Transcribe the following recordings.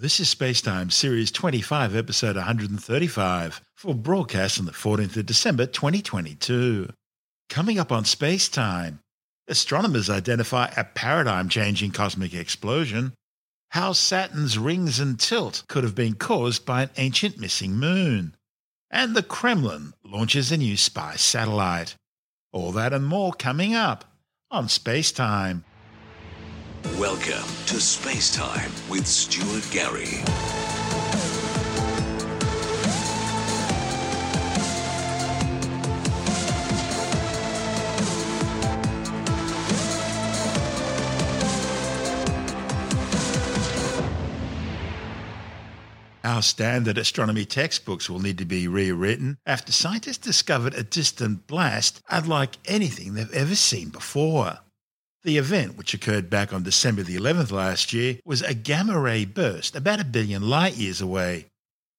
This is Spacetime Series 25, Episode 135, for broadcast on the 14th of December 2022. Coming up on Spacetime, astronomers identify a paradigm changing cosmic explosion, how Saturn's rings and tilt could have been caused by an ancient missing moon, and the Kremlin launches a new spy satellite. All that and more coming up on Spacetime. Welcome to Space Time with Stuart Gary. Our standard astronomy textbooks will need to be rewritten after scientists discovered a distant blast unlike anything they've ever seen before. The event, which occurred back on December the 11th last year, was a gamma ray burst about a billion light years away.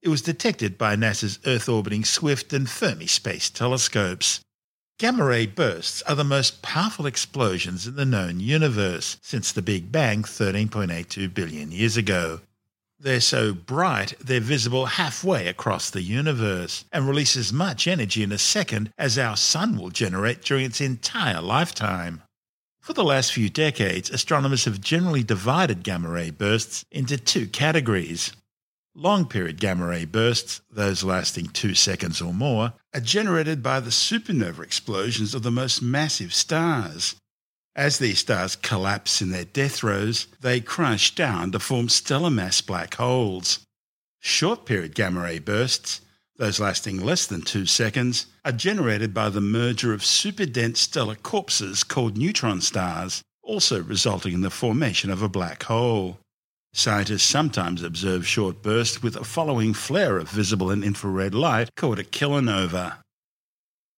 It was detected by NASA's Earth orbiting Swift and Fermi space telescopes. Gamma ray bursts are the most powerful explosions in the known universe since the Big Bang 13.82 billion years ago. They're so bright they're visible halfway across the universe and release as much energy in a second as our sun will generate during its entire lifetime. For the last few decades, astronomers have generally divided gamma ray bursts into two categories. Long period gamma ray bursts, those lasting two seconds or more, are generated by the supernova explosions of the most massive stars. As these stars collapse in their death throes, they crash down to form stellar mass black holes. Short period gamma ray bursts, those lasting less than two seconds, are generated by the merger of superdense stellar corpses called neutron stars, also resulting in the formation of a black hole. Scientists sometimes observe short bursts with a following flare of visible and infrared light called a kilonova.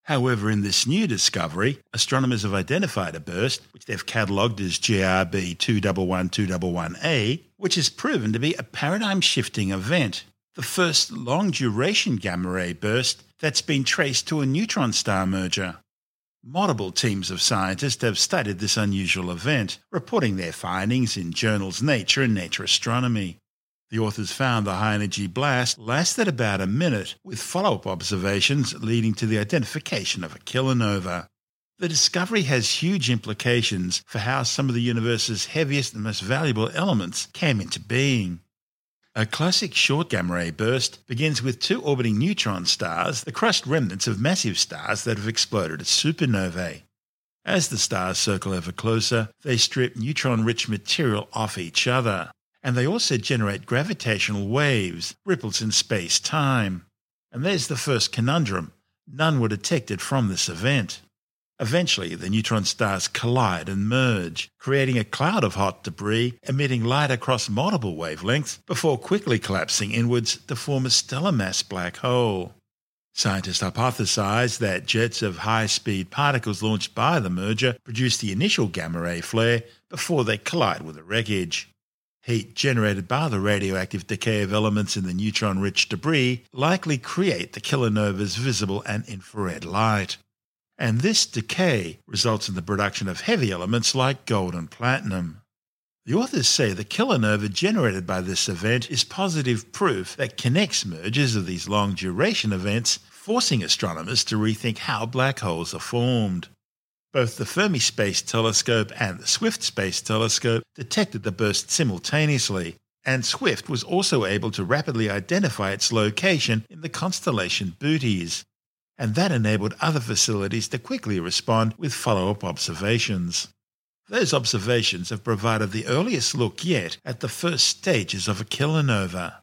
However, in this new discovery, astronomers have identified a burst, which they've catalogued as GRB 211211A, which has proven to be a paradigm shifting event, the first long duration gamma ray burst that's been traced to a neutron star merger. Multiple teams of scientists have studied this unusual event, reporting their findings in journals Nature and Nature Astronomy. The authors found the high energy blast lasted about a minute, with follow up observations leading to the identification of a kilonova. The discovery has huge implications for how some of the universe's heaviest and most valuable elements came into being. A classic short gamma ray burst begins with two orbiting neutron stars, the crushed remnants of massive stars that have exploded as supernovae. As the stars circle ever closer, they strip neutron rich material off each other and they also generate gravitational waves, ripples in space time. And there's the first conundrum none were detected from this event. Eventually, the neutron stars collide and merge, creating a cloud of hot debris emitting light across multiple wavelengths before quickly collapsing inwards to form a stellar mass black hole. Scientists hypothesize that jets of high speed particles launched by the merger produce the initial gamma ray flare before they collide with the wreckage. Heat generated by the radioactive decay of elements in the neutron rich debris likely create the kilonova's visible and infrared light. And this decay results in the production of heavy elements like gold and platinum. The authors say the kilonova generated by this event is positive proof that connects mergers of these long duration events, forcing astronomers to rethink how black holes are formed. Both the Fermi Space Telescope and the Swift Space Telescope detected the burst simultaneously, and Swift was also able to rapidly identify its location in the constellation Bootes, and that enabled other facilities to quickly respond with follow up observations. Those observations have provided the earliest look yet at the first stages of a kilonova.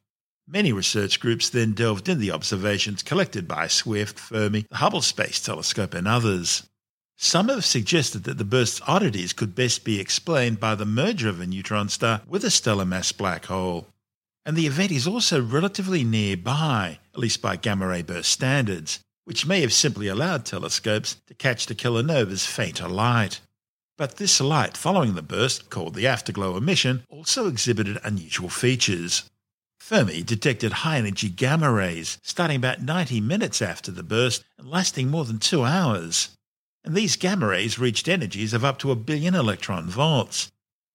Many research groups then delved into the observations collected by Swift, Fermi, the Hubble Space Telescope, and others. Some have suggested that the burst's oddities could best be explained by the merger of a neutron star with a stellar mass black hole. And the event is also relatively nearby, at least by gamma ray burst standards, which may have simply allowed telescopes to catch the kilonova's fainter light. But this light following the burst, called the afterglow emission, also exhibited unusual features. Fermi detected high energy gamma rays starting about 90 minutes after the burst and lasting more than two hours and these gamma rays reached energies of up to a billion electron volts.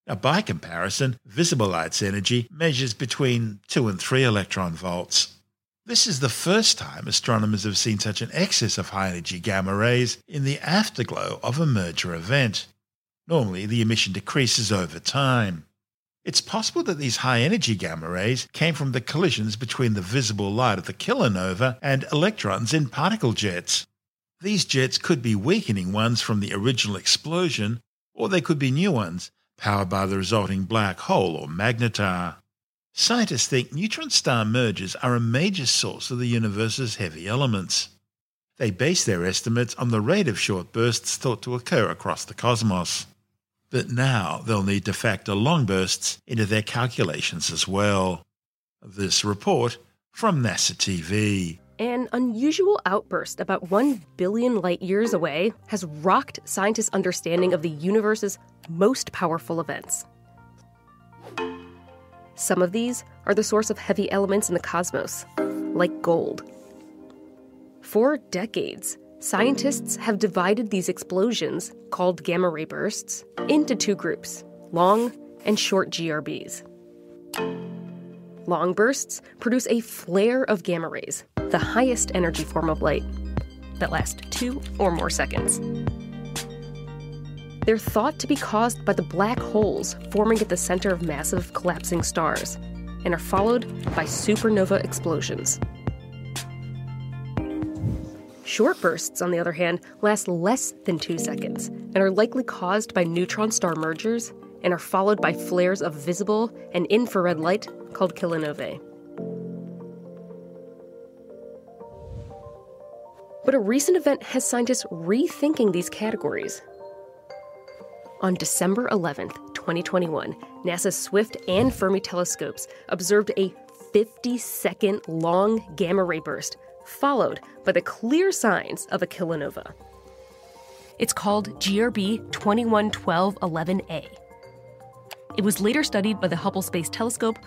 Now, by comparison, visible light's energy measures between 2 and 3 electron volts. This is the first time astronomers have seen such an excess of high energy gamma rays in the afterglow of a merger event. Normally, the emission decreases over time. It's possible that these high energy gamma rays came from the collisions between the visible light of the kilonova and electrons in particle jets. These jets could be weakening ones from the original explosion, or they could be new ones powered by the resulting black hole or magnetar. Scientists think neutron star mergers are a major source of the universe's heavy elements. They base their estimates on the rate of short bursts thought to occur across the cosmos. But now they'll need to factor long bursts into their calculations as well. This report from NASA TV. An unusual outburst about 1 billion light years away has rocked scientists' understanding of the universe's most powerful events. Some of these are the source of heavy elements in the cosmos, like gold. For decades, scientists have divided these explosions, called gamma ray bursts, into two groups long and short GRBs. Long bursts produce a flare of gamma rays, the highest energy form of light, that last two or more seconds. They're thought to be caused by the black holes forming at the center of massive collapsing stars, and are followed by supernova explosions. Short bursts, on the other hand, last less than two seconds and are likely caused by neutron star mergers and are followed by flares of visible and infrared light called kilonovae. But a recent event has scientists rethinking these categories. On December 11th, 2021, NASA's Swift and Fermi telescopes observed a 50 second long gamma ray burst, followed by the clear signs of a kilonova. It's called GRB 211211A. It was later studied by the Hubble Space Telescope,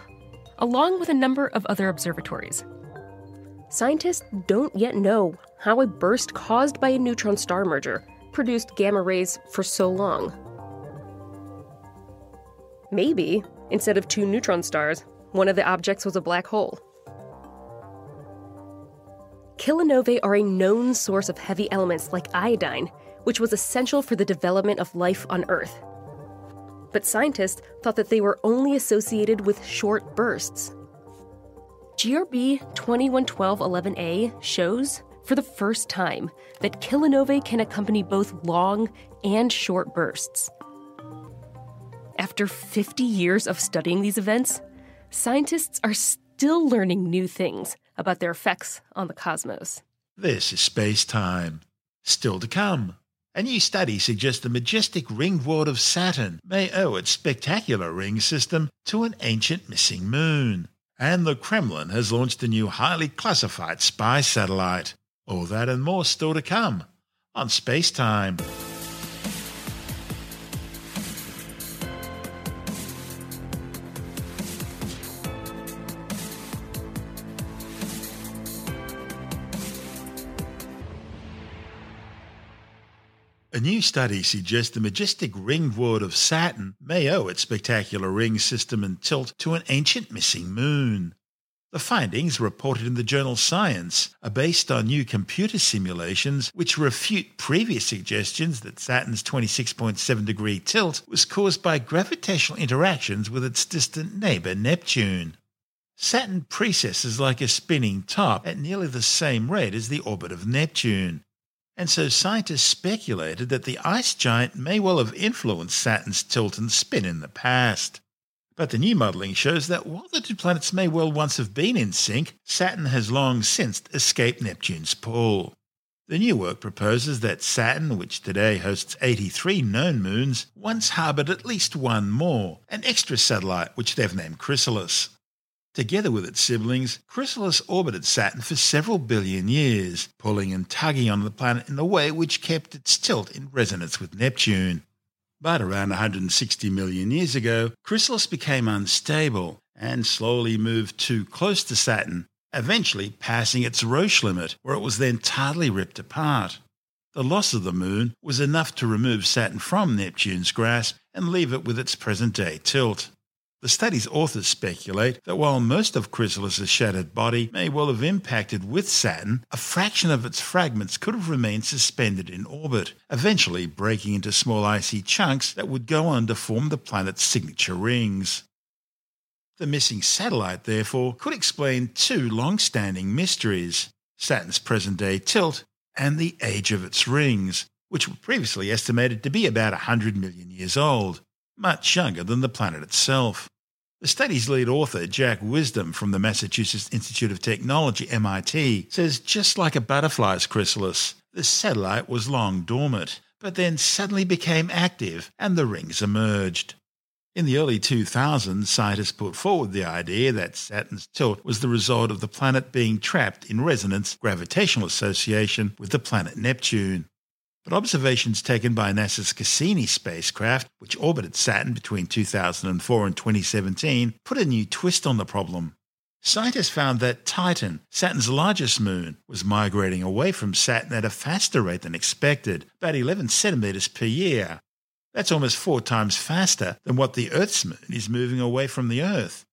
along with a number of other observatories. Scientists don't yet know how a burst caused by a neutron star merger produced gamma rays for so long. Maybe, instead of two neutron stars, one of the objects was a black hole. Kilonovae are a known source of heavy elements like iodine, which was essential for the development of life on Earth. But scientists thought that they were only associated with short bursts. GRB 211211A shows, for the first time, that kilonovae can accompany both long and short bursts. After 50 years of studying these events, scientists are still learning new things about their effects on the cosmos. This is space time. Still to come. A new study suggests the majestic ringed world of Saturn may owe its spectacular ring system to an ancient missing moon. And the Kremlin has launched a new highly classified spy satellite. All that and more still to come on Space Time. New study suggests the majestic ringed world of Saturn may owe its spectacular ring system and tilt to an ancient missing moon. The findings, reported in the journal Science, are based on new computer simulations which refute previous suggestions that Saturn's 26.7 degree tilt was caused by gravitational interactions with its distant neighbour Neptune. Saturn precesses like a spinning top at nearly the same rate as the orbit of Neptune, and so scientists speculated that the ice giant may well have influenced Saturn's tilt and spin in the past. But the new modelling shows that while the two planets may well once have been in sync, Saturn has long since escaped Neptune's pull. The new work proposes that Saturn, which today hosts 83 known moons, once harboured at least one more, an extra satellite which they've named Chrysalis. Together with its siblings, Chrysalis orbited Saturn for several billion years, pulling and tugging on the planet in a way which kept its tilt in resonance with Neptune. But around 160 million years ago, Chrysalis became unstable and slowly moved too close to Saturn, eventually passing its Roche limit, where it was then totally ripped apart. The loss of the moon was enough to remove Saturn from Neptune's grasp and leave it with its present day tilt. The study's authors speculate that while most of Chrysalis' shattered body may well have impacted with Saturn, a fraction of its fragments could have remained suspended in orbit, eventually breaking into small icy chunks that would go on to form the planet's signature rings. The missing satellite, therefore, could explain two long standing mysteries Saturn's present day tilt and the age of its rings, which were previously estimated to be about 100 million years old much younger than the planet itself. The study's lead author, Jack Wisdom from the Massachusetts Institute of Technology, MIT, says just like a butterfly's chrysalis, the satellite was long dormant, but then suddenly became active and the rings emerged. In the early 2000s, scientists put forward the idea that Saturn's tilt was the result of the planet being trapped in resonance gravitational association with the planet Neptune. But observations taken by NASA's Cassini spacecraft, which orbited Saturn between 2004 and 2017, put a new twist on the problem. Scientists found that Titan, Saturn's largest moon, was migrating away from Saturn at a faster rate than expected, about 11 centimeters per year. That's almost four times faster than what the Earth's moon is moving away from the Earth.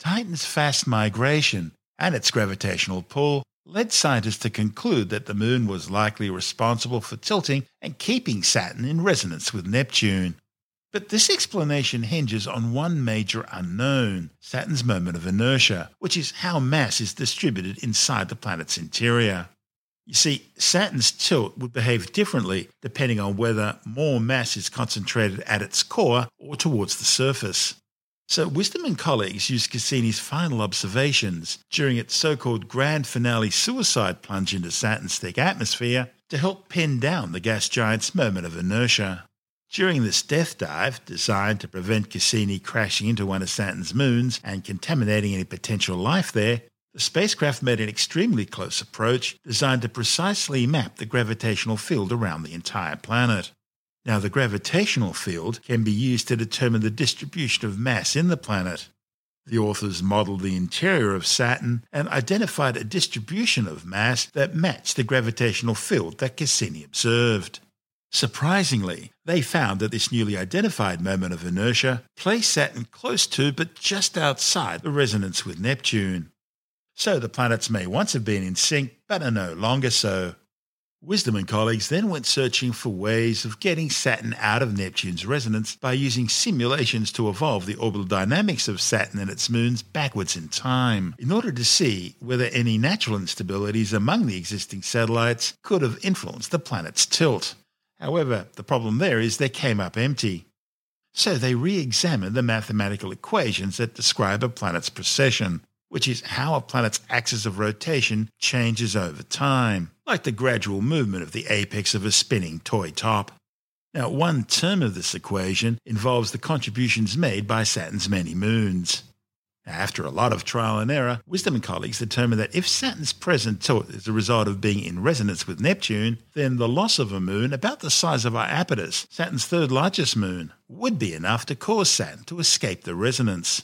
Titan's fast migration and its gravitational pull led scientists to conclude that the moon was likely responsible for tilting and keeping Saturn in resonance with Neptune. But this explanation hinges on one major unknown Saturn's moment of inertia, which is how mass is distributed inside the planet's interior. You see, Saturn's tilt would behave differently depending on whether more mass is concentrated at its core or towards the surface. So, Wisdom and colleagues used Cassini's final observations during its so called grand finale suicide plunge into Saturn's thick atmosphere to help pin down the gas giant's moment of inertia. During this death dive, designed to prevent Cassini crashing into one of Saturn's moons and contaminating any potential life there, the spacecraft made an extremely close approach designed to precisely map the gravitational field around the entire planet. Now, the gravitational field can be used to determine the distribution of mass in the planet. The authors modeled the interior of Saturn and identified a distribution of mass that matched the gravitational field that Cassini observed. Surprisingly, they found that this newly identified moment of inertia placed Saturn close to but just outside the resonance with Neptune. So the planets may once have been in sync, but are no longer so. Wisdom and colleagues then went searching for ways of getting Saturn out of Neptune's resonance by using simulations to evolve the orbital dynamics of Saturn and its moons backwards in time, in order to see whether any natural instabilities among the existing satellites could have influenced the planet's tilt. However, the problem there is they came up empty. So they re examined the mathematical equations that describe a planet's precession, which is how a planet's axis of rotation changes over time, like the gradual movement of the apex of a spinning toy top. Now, one term of this equation involves the contributions made by Saturn's many moons. After a lot of trial and error, Wisdom and colleagues determined that if Saturn's present tilt is the result of being in resonance with Neptune, then the loss of a moon about the size of Iapetus, Saturn's third largest moon, would be enough to cause Saturn to escape the resonance.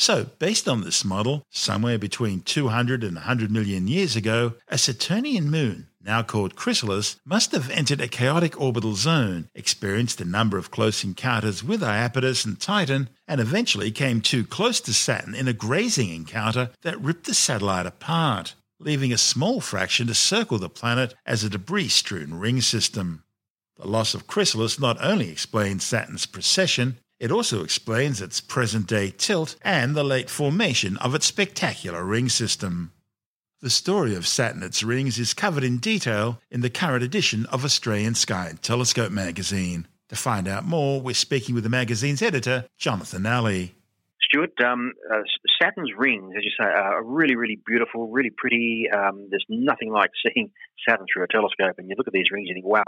So, based on this model, somewhere between 200 and 100 million years ago, a Saturnian moon, now called Chrysalis, must have entered a chaotic orbital zone, experienced a number of close encounters with Iapetus and Titan, and eventually came too close to Saturn in a grazing encounter that ripped the satellite apart, leaving a small fraction to circle the planet as a debris strewn ring system. The loss of Chrysalis not only explains Saturn's precession, it also explains its present day tilt and the late formation of its spectacular ring system. The story of Saturn and its rings is covered in detail in the current edition of Australian Sky and Telescope magazine. To find out more, we're speaking with the magazine's editor, Jonathan Nally. Stuart, um, uh, Saturn's rings, as you say, are really, really beautiful, really pretty. Um, there's nothing like seeing Saturn through a telescope, and you look at these rings and you think, wow,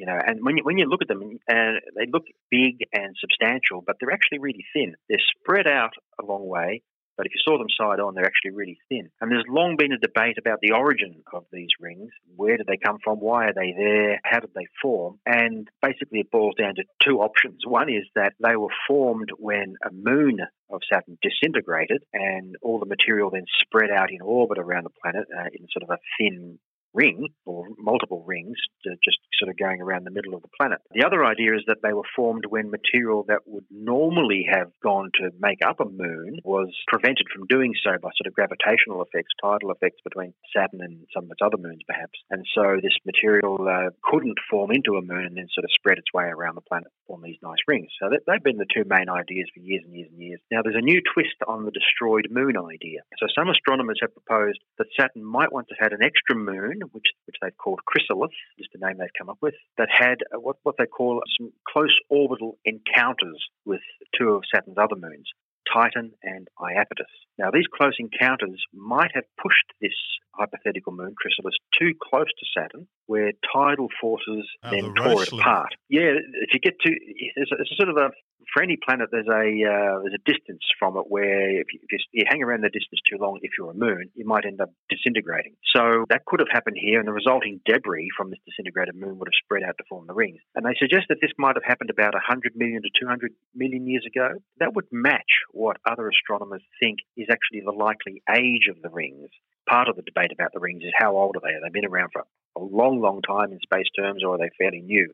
you know, and when you, when you look at them, and they look big and substantial, but they're actually really thin. They're spread out a long way, but if you saw them side on, they're actually really thin. And there's long been a debate about the origin of these rings. Where did they come from? Why are they there? How did they form? And basically, it boils down to two options. One is that they were formed when a moon of Saturn disintegrated and all the material then spread out in orbit around the planet uh, in sort of a thin ring or multiple rings just sort of going around the middle of the planet. The other idea is that they were formed when material that would normally have gone to make up a moon was prevented from doing so by sort of gravitational effects, tidal effects between Saturn and some of its other moons, perhaps. And so this material uh, couldn't form into a moon and then sort of spread its way around the planet, form these nice rings. So that, they've been the two main ideas for years and years and years. Now, there's a new twist on the destroyed moon idea. So some astronomers have proposed that Saturn might to have an extra moon, which, which they've called Chrysalis, just a name they've come up with, that had uh, what, what they call some close orbital encounters with two of Saturn's other moons. Titan and Iapetus. Now, these close encounters might have pushed this hypothetical moon, Chrysalis, too close to Saturn, where tidal forces Oh, then the tore it apart. Yeah, if you get to, it's a, it's a sort of a, for any planet, there's a uh, there's a distance from it where if you, if you hang around the distance too long, if you're a moon, you might end up disintegrating. So that could have happened here, and the resulting debris from this disintegrated moon would have spread out to form the rings. And they suggest that this might have happened about 100 million to 200 million years ago. That would match what other astronomers think is actually the likely age of the rings. Part of the debate about the rings is how old are they? Have they been around for a long, long time in space terms, or are they fairly new?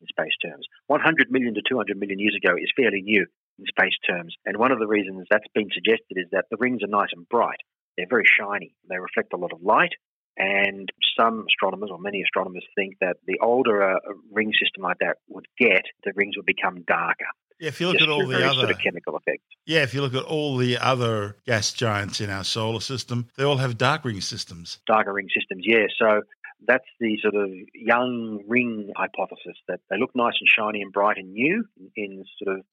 In space terms. 100 million to 200 million years ago is fairly new in space terms. And one of the reasons that's been suggested is that the rings are nice and bright. They're very shiny. They reflect a lot of light. And some astronomers, or many astronomers, think that the older a, ring system like that would get, the rings would become darker. Yeah, if you look just at all the other sort of chemical effects. yeah, if you look at all the other gas giants in our solar system, they all have dark ring systems. darker ring systems, yeah. So that's the sort of young ring hypothesis that they look nice and shiny and bright and new in sort of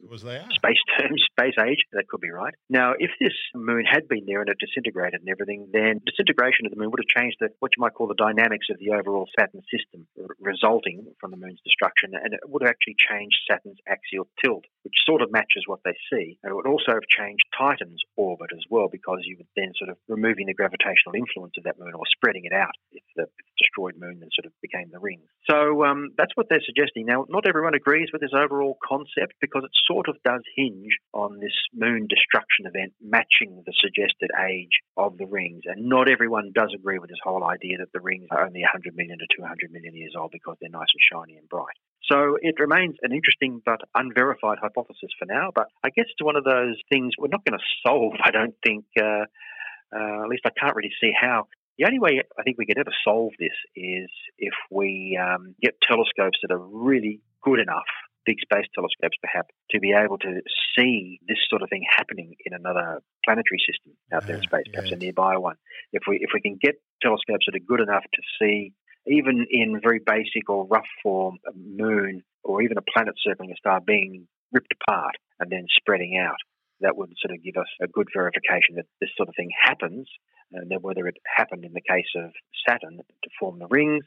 space terms, space age. That could be right. Now, if this moon had been there and it disintegrated and everything, then disintegration of the moon would have changed the, what you might call the dynamics of the overall Saturn system, r- resulting from the moon's destruction, and it would have actually changed Saturn's axial tilt, which sort of matches what they see. And it would also have changed Titan's orbit as well, because you would then sort of removing the gravitational influence of that moon or spreading it out if the destroyed moon then sort of became the ring. So um, that's what they're suggesting. Now, not everyone agrees with this overall concept because it sort of does hinge on this moon destruction event matching the suggested age of the rings. And not everyone does agree with this whole idea that the rings are only 100 million to 200 million years old because they're nice and shiny and bright. So it remains an interesting but unverified hypothesis for now. But I guess it's one of those things we're not going to solve, I don't think. Uh, uh, at least I can't really see how. The only way I think we could ever solve this is if we um, get telescopes that are really good enough, big space telescopes perhaps, to be able to see this sort of thing happening in another planetary system out there in space, perhaps yeah. a nearby one. If we if we can get telescopes that are good enough to see, even in very basic or rough form, a moon or even a planet circling a star being ripped apart and then spreading out, that would sort of give us a good verification that this sort of thing happens. And then whether it happened in the case of Saturn to form the rings,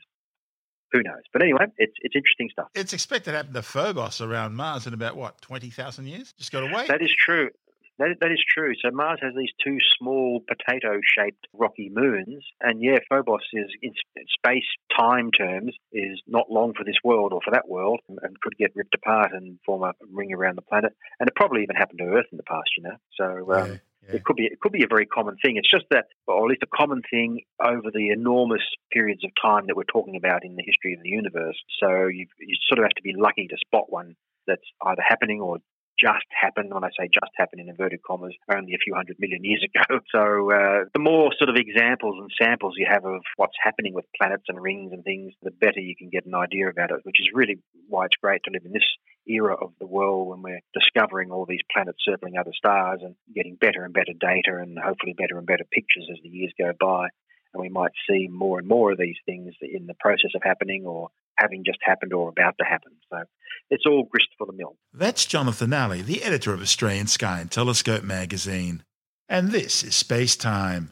who knows? But anyway, it's it's interesting stuff. It's expected to happen to Phobos around Mars in about what twenty thousand years. Just got to wait. That is true. That, that is true. So Mars has these two small potato-shaped rocky moons, and yeah, Phobos is in space time terms is not long for this world or for that world, and, and could get ripped apart and form a ring around the planet. And it probably even happened to Earth in the past, you know. So um, Yeah, yeah. it could be it could be a very common thing. It's just that, or at least a common thing over the enormous periods of time that we're talking about in the history of the universe. So you you sort of have to be lucky to spot one that's either happening or just happened. When I say just happened in inverted commas, only a few hundred million years ago. So uh, the more sort of examples and samples you have of what's happening with planets and rings and things, the better you can get an idea about it. Which is really why it's great to live in this era of the world when we're discovering all these planets circling other stars and getting better and better data and hopefully better and better pictures as the years go by. And we might see more and more of these things in the process of happening or having just happened or about to happen. So it's all grist for the mill. That's Jonathan Nally, the editor of Australian Sky and Telescope magazine. And this is Space Time.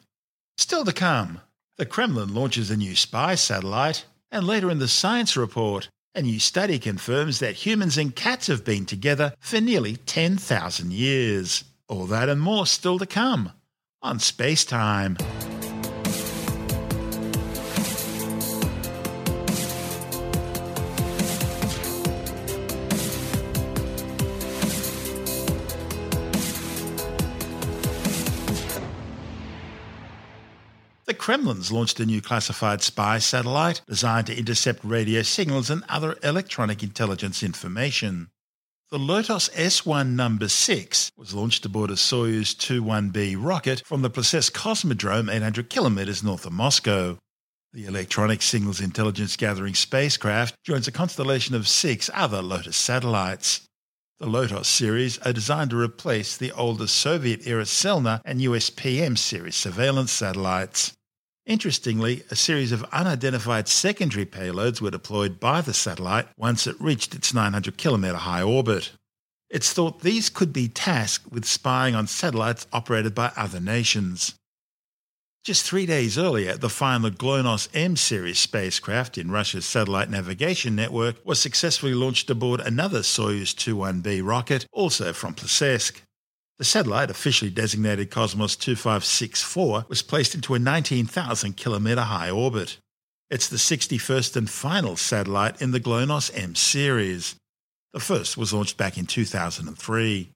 Still to come, the Kremlin launches a new spy satellite, and later in the science report, a new study confirms that humans and cats have been together for nearly 10,000 years. All that and more still to come on Space Time. Kremlin's launched a new classified spy satellite designed to intercept radio signals and other electronic intelligence information. The Lotos S1 number 6 was launched aboard a Soyuz 21B rocket from the Plesetsk Cosmodrome 800 kilometers north of Moscow. The electronic signals intelligence gathering spacecraft joins a constellation of six other Lotos satellites. The Lotos series are designed to replace the older Soviet era Tselina and USPM series surveillance satellites. Interestingly, a series of unidentified secondary payloads were deployed by the satellite once it reached its 900 kilometre high orbit. It's thought these could be tasked with spying on satellites operated by other nations. Just three days earlier, the final GLONASS M series spacecraft in Russia's satellite navigation network was successfully launched aboard another Soyuz 21B rocket, also from Plesetsk. The satellite, officially designated Cosmos 2564, was placed into a 19,000 kilometre high orbit. It's the 61st and final satellite in the GLONASS M series. The first was launched back in 2003.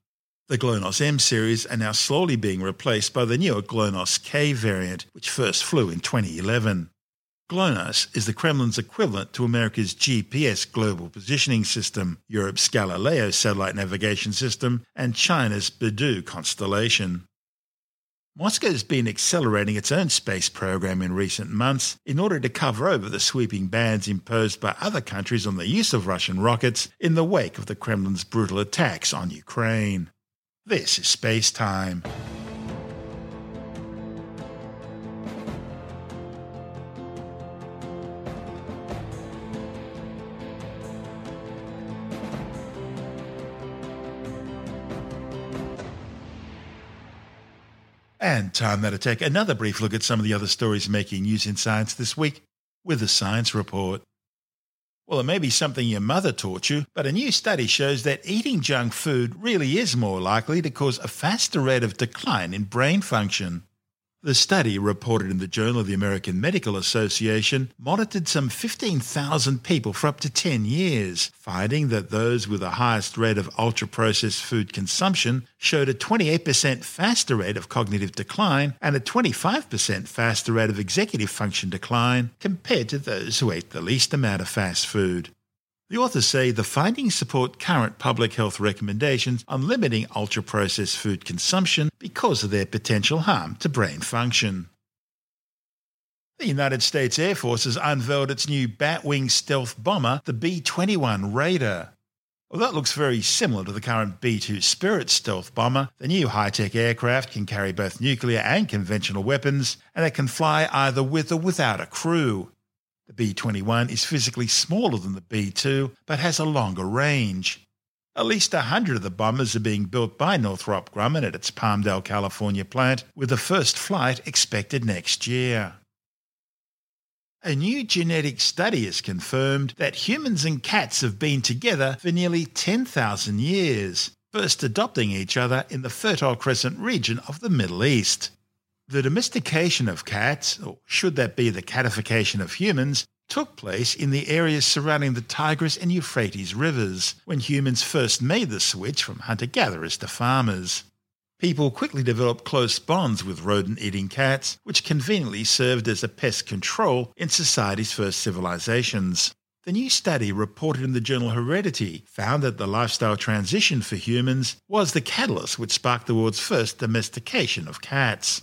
The GLONASS M series are now slowly being replaced by the newer GLONASS K variant, which first flew in 2011. GLONASS is the Kremlin's equivalent to America's GPS Global Positioning System, Europe's Galileo satellite navigation system, and China's Beidou constellation. Moscow's been accelerating its own space program in recent months in order to cover over the sweeping bans imposed by other countries on the use of Russian rockets in the wake of the Kremlin's brutal attacks on Ukraine. This is Space Time. And time now to take another brief look at some of the other stories making news in science this week with the Science Report. Well, it may be something your mother taught you, but a new study shows that eating junk food really is more likely to cause a faster rate of decline in brain function. The study, reported in the Journal of the American Medical Association, monitored some 15,000 people for up to 10 years, finding that those with the highest rate of ultra processed food consumption showed a 28% faster rate of cognitive decline and a 25% faster rate of executive function decline compared to those who ate the least amount of fast food. The authors say the findings support current public health recommendations on limiting ultra processed food consumption because of their potential harm to brain function. The United States Air Force has unveiled its new Batwing stealth bomber, the B 21 Raider. Although it looks very similar to the current B 2 Spirit stealth bomber, the new high tech aircraft can carry both nuclear and conventional weapons, and it can fly either with or without a crew. The B 21 is physically smaller than the B 2 but has a longer range. At least 100 of the bombers are being built by Northrop Grumman at its Palmdale, California plant, with the first flight expected next year. A new genetic study has confirmed that humans and cats have been together for nearly 10,000 years, first adopting each other in the Fertile Crescent region of the Middle East. The domestication of cats, or should that be the catification of humans, took place in the areas surrounding the Tigris and Euphrates rivers when humans first made the switch from hunter gatherers to farmers. People quickly developed close bonds with rodent eating cats, which conveniently served as a pest control in society's first civilizations. The new study reported in the journal Heredity found that the lifestyle transition for humans was the catalyst which sparked the world's first domestication of cats.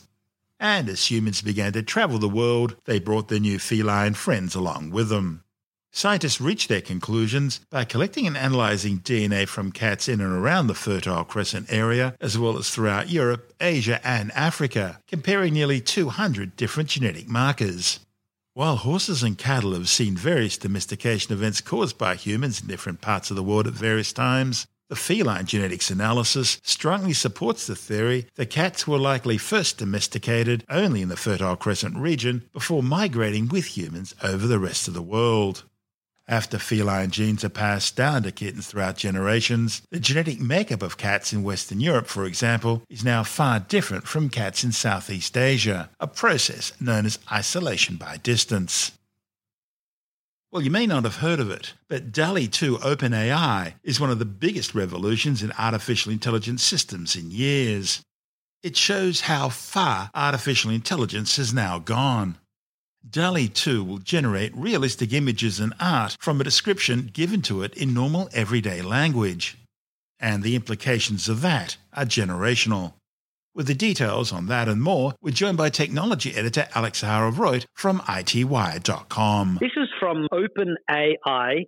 And as humans began to travel the world, they brought their new feline friends along with them. Scientists reached their conclusions by collecting and analysing DNA from cats in and around the Fertile Crescent area, as well as throughout Europe, Asia, and Africa, comparing nearly 200 different genetic markers. While horses and cattle have seen various domestication events caused by humans in different parts of the world at various times, the feline genetics analysis strongly supports the theory that cats were likely first domesticated only in the Fertile Crescent region before migrating with humans over the rest of the world. After feline genes are passed down to kittens throughout generations, the genetic makeup of cats in Western Europe, for example, is now far different from cats in Southeast Asia, a process known as isolation by distance. Well, you may not have heard of it, but DALL-E 2 OpenAI is one of the biggest revolutions in artificial intelligence systems in years. It shows how far artificial intelligence has now gone. DALL-E 2 will generate realistic images and art from a description given to it in normal everyday language. And the implications of that are generational. With the details on that and more, we're joined by technology editor Alex Zaharov-Reutt from ITWire.com. This is from OpenAI.com.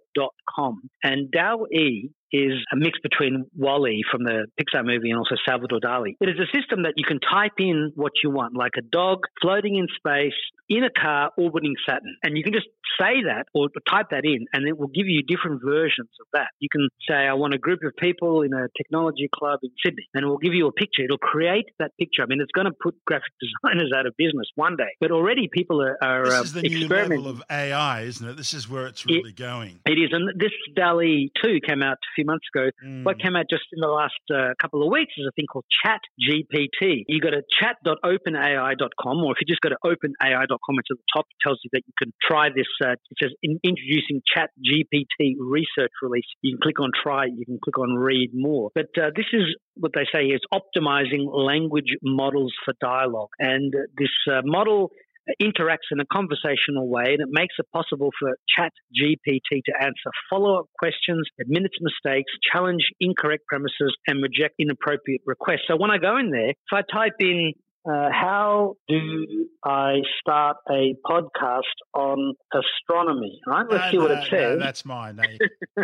And DALL-E is a mix between WALL-E from the Pixar movie and also Salvador Dali. It is a system that you can type in what you want, like a dog floating in space in a car orbiting Saturn. And you can just say that or type that in, and it will give you different versions of that. You can say, I want a group of people in a technology club in Sydney, and it will give you a picture. It'll create that picture. I mean, it's going to put graphic designers out of business one day, but already people are, are this uh, is the new level of AI, isn't it? This is where it's really it, going. It is, and this DALL-E 2 came out a few months ago. Mm. What came out just in the last uh, couple of weeks is a thing called Chat GPT. You go to chat.openai.com, or if you just go to openai.com, it's at the top. It tells you that you can try this. Uh, it says in, introducing Chat GPT research release. You can click on try. You can click on read more. But uh, this is what they say is optimizing language models for dialogue, and this uh, model interacts in a conversational way and it makes it possible for chat gpt to answer follow-up questions admit its mistakes challenge incorrect premises and reject inappropriate requests. So when i go in there if i type in uh, how do I start a podcast on astronomy? Right, let's no, see what no, it says. No, that's mine.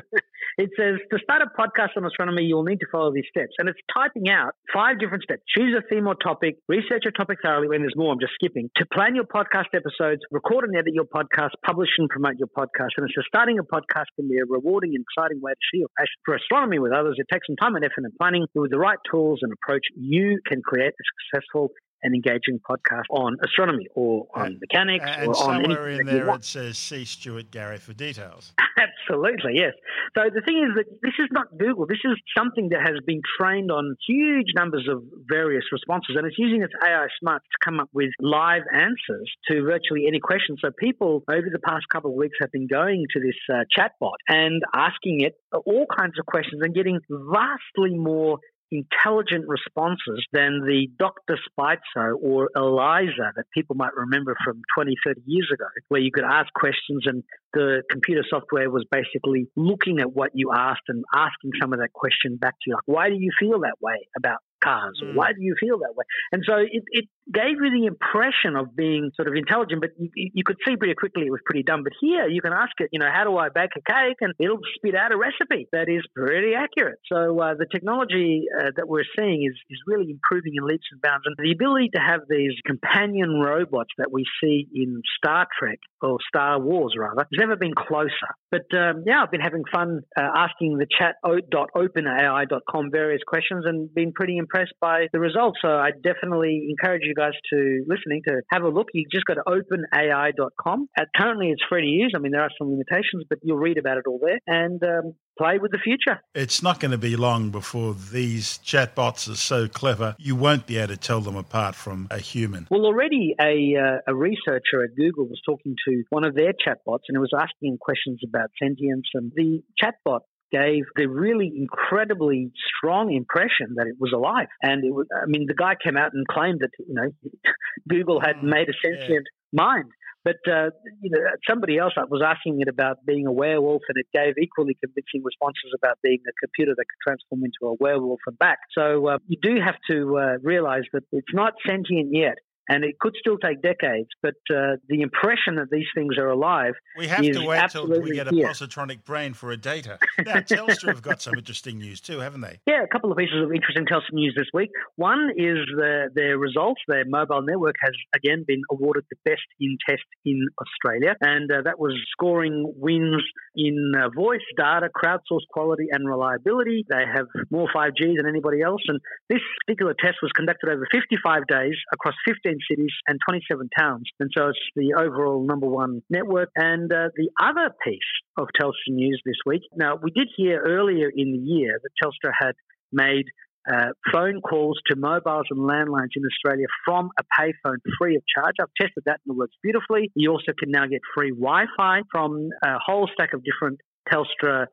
it says to start a podcast on astronomy, you'll need to follow these steps, and it's typing out five different steps. Choose a theme or topic, research a topic thoroughly. When there's more, I'm just skipping. To plan your podcast episodes, record and edit your podcast, publish and promote your podcast. And it says starting a podcast can be a rewarding and exciting way to share your passion for astronomy with others. It takes some time and effort and planning, but with the right tools and approach, you can create a successful an engaging podcast on astronomy or on and, mechanics and or on somewhere in there it says see Stuart Gary for details. Absolutely, yes. So the thing is that this is not Google. This is something that has been trained on huge numbers of various responses, and it's using its AI smarts to come up with live answers to virtually any question. So people over the past couple of weeks have been going to this uh, chatbot and asking it all kinds of questions and getting vastly more intelligent responses than the Dr. Sbaitso or Eliza that people might remember from 20, 30 years ago, where you could ask questions and the computer software was basically looking at what you asked and asking some of that question back to you, like, why do you feel that way about cars? Mm. Why do you feel that way? And so it, it gave you the impression of being sort of intelligent, but you, you could see pretty quickly it was pretty dumb. But here you can ask it, you know, how do I bake a cake? And it'll spit out a recipe that is pretty accurate. So uh, the technology uh, that we're seeing is, is really improving in leaps and bounds. And the ability to have these companion robots that we see in Star Trek or Star Wars rather has never been closer. But um, yeah, I've been having fun uh, asking the chat chat.openai.com various questions and been pretty impressed by the results. So I definitely encourage you guys to listening to have a look. You just go to openai.com. Uh, currently, it's free to use. I mean, there are some limitations, but you'll read about it all there and um, play with the future. It's not going to be long before these chatbots are so clever you won't be able to tell them apart from a human. Well, already a, uh, a researcher at Google was talking to one of their chatbots and it was asking him questions about sentience, and the chatbot gave the really incredibly strong impression that it was alive. And it was, I mean, the guy came out and claimed that, you know, Google had mm, made a sentient yeah. mind. But uh, you know, somebody else was asking it about being a werewolf, and it gave equally convincing responses about being a computer that could transform into a werewolf and back. So uh, you do have to uh, realize that it's not sentient yet and it could still take decades. But uh, the impression that these things are alive we have to wait till we get a here. positronic brain for a data. Now, Telstra have got some interesting news too, haven't they? Yeah, a couple of pieces of interesting Telstra news this week. One is the, their results. Their mobile network has again been awarded the best in test in Australia, and uh, that was scoring wins in uh, voice, data, crowdsourced quality, and reliability. They have more 5G than anybody else, and this particular test was conducted over 55 days across 15 cities and 27 towns. And so it's the overall number one network. And uh, the other piece of Telstra news this week. Now, we did hear earlier in the year that Telstra had made uh, phone calls to mobiles and landlines in Australia from a payphone free of charge. I've tested that and it works beautifully. You also can now get free Wi Fi from a whole stack of different Telstra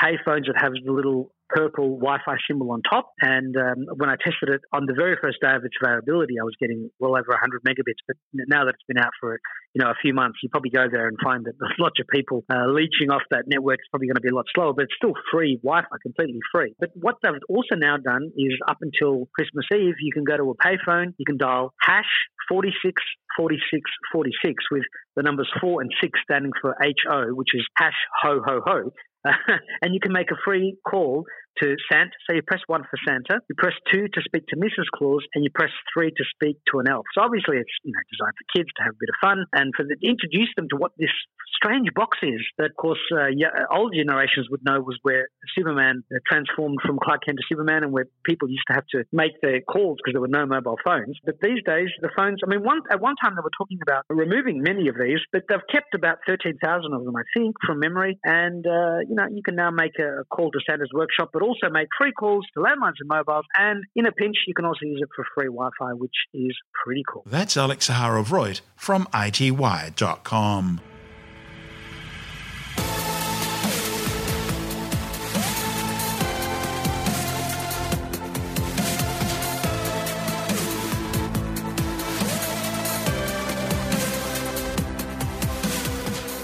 payphones that have the little purple Wi-Fi symbol on top. And um, when I tested it on the very first day of its availability, I was getting well over 100 megabits. But now that it's been out for you know a few months, you probably go there and find that there's lots of people uh, leeching off that network. It's probably going to be a lot slower, but it's still free Wi-Fi, completely free. But what they've also now done is up until Christmas Eve, you can go to a payphone, you can dial hash 46 46 46 with the numbers 4 and 6 standing for HO, which is hash ho ho ho. and you can make a free call to Santa. So you press one for Santa, you press two to speak to Mrs. Claus, and you press three to speak to an elf. So obviously it's you know designed for kids to have a bit of fun and for the, introduce them to what this strange box is that, of course, uh, yeah, old generations would know was where Superman uh, transformed from Clark Kent to Superman, and where people used to have to make their calls because there were no mobile phones. But these days, the phones. I mean, one at one time they were talking about removing many of these, but they've kept about thirteen thousand of them, I think, from memory. And uh, you know, you can now make a call to Santa's workshop, but also make free calls to landlines and mobiles. And in a pinch, you can also use it for free Wi-Fi, which is pretty cool. That's Alex Zaharov-Reutt from ITWire.com.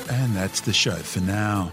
And that's the show for now.